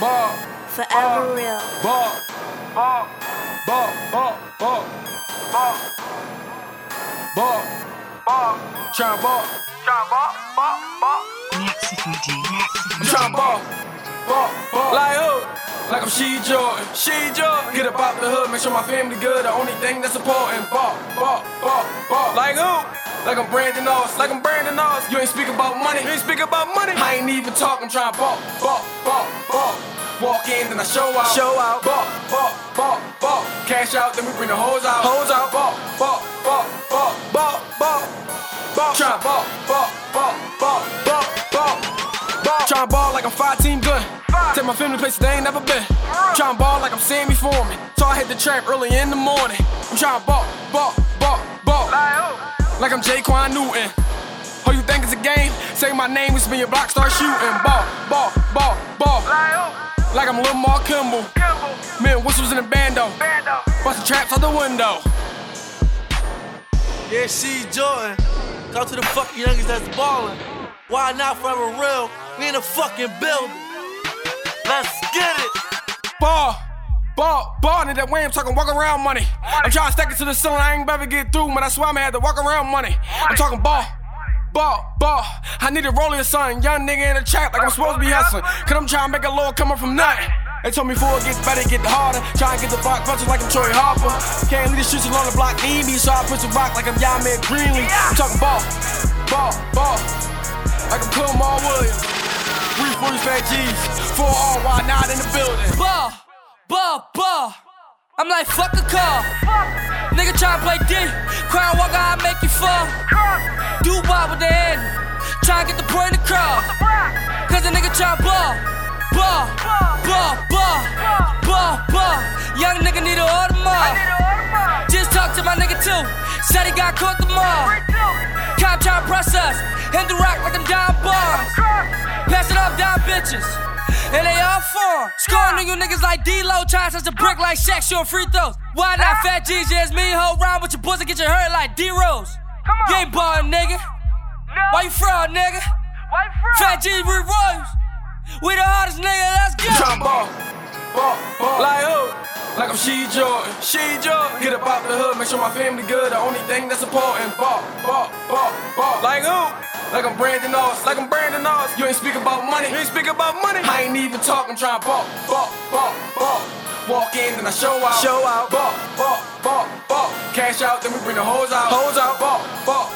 ball, Forever real. ball, ball, ball, ball, ball, ball, ball, ball, tryna ball, tryna ball, ball, ball. I'm tryna ball, ball, ball. Like who? Like I'm She Jordan, She Jordan. Get up out the hood, make sure my family good. The only thing that's important. Ball, ball, ball, ball. Like who? Like I'm Brandon Oss, like I'm Brandon Oss. You ain't speak about money, you ain't speak about money. I ain't even talking, tryna ball, ball, ball, ball. Walk in, then I show out. Show out. Ball, ball, ball, ball. Cash out, then we bring the hoes out. Hoes out. Ball, ball, ball, ball, ball, ball, ball. Tryna ball, ball, ball, ball, ball, ball, ball. Tryna ball like I'm five team good. Take my family places they ain't never been. Tryna ball like I'm Sammy Foreman. So I hit the trap early in the morning. I'm tryna ball, ball, ball, ball. Like I'm Jaquan Newton. Oh, you think it's a game? Say my name, we spin your block, start shooting. Ball, ball, ball, ball. Like I'm Lil Mark Kimball. Man, whistles in the bando. Bustin' traps out the window. Yeah, she Jordan. Talk to the fucking youngest that's ballin'. Why not forever real? We in the fucking building. Let's get it. Ball, ball, ball. In that way, I'm talking walk around money. I'm trying to stack it to the ceiling. I ain't better get through, but that's why I'm had to walk around money. I'm talking ball. Ball, ball, I need a rolling son, young nigga in the trap like I'm supposed to be hustling. Cause I'm trying to make a lord coming from nothing. They told me before it gets better, get harder. Try to get the block punches like I'm Troy Harper. Can't leave the streets along the block, need me, so I push the rock like I'm Yamir Greenlee. I'm talking ball, ball, ball, like I'm Kumar Williams. Three forty Phat Geez, four all why not in the building. Ball, ball, ball. I'm like, fuck a car. Nigga tryna play D. Crown walker, I make you fall. Do ball with the hand. Tryna get the point across. Cause the nigga tryna ball. Ball, ball, ball, ball, ball. Young nigga need an Audemars. Just talked to my nigga too. Said he got caught the mall. Cop tryna press us. Hit the rock like I'm down bars. Pass it up down bitches. And they all form. Scoring on you niggas like D-Lo, trying to touch the brick like Shaq shooting free throws. Why not Phat Geez? Yeah, it's me, hold round with your pussy, get your hurt like D-Rose. You ain't ballin', nigga. No. Why you fraud, nigga? Why you fraud? Phat Geez, we Royals. We the hardest nigga, let's go. Tryna ball, ball, ball. Like who? Like I'm She Jordan, She Jordan. Get up out the hood, make sure my family good. The only thing that's important. Ball, ball, ball, ball. Like who? Like I'm Brandon Oss, like I'm Brandon Oss. You ain't speak about money, you ain't speak about money. I ain't even talking, tryna ball, ball, ball, ball. Walk in, then I show out. Show out. Ball, ball, ball, ball. Cash out, then we bring the hoes out. Hoes out. Ball, ball,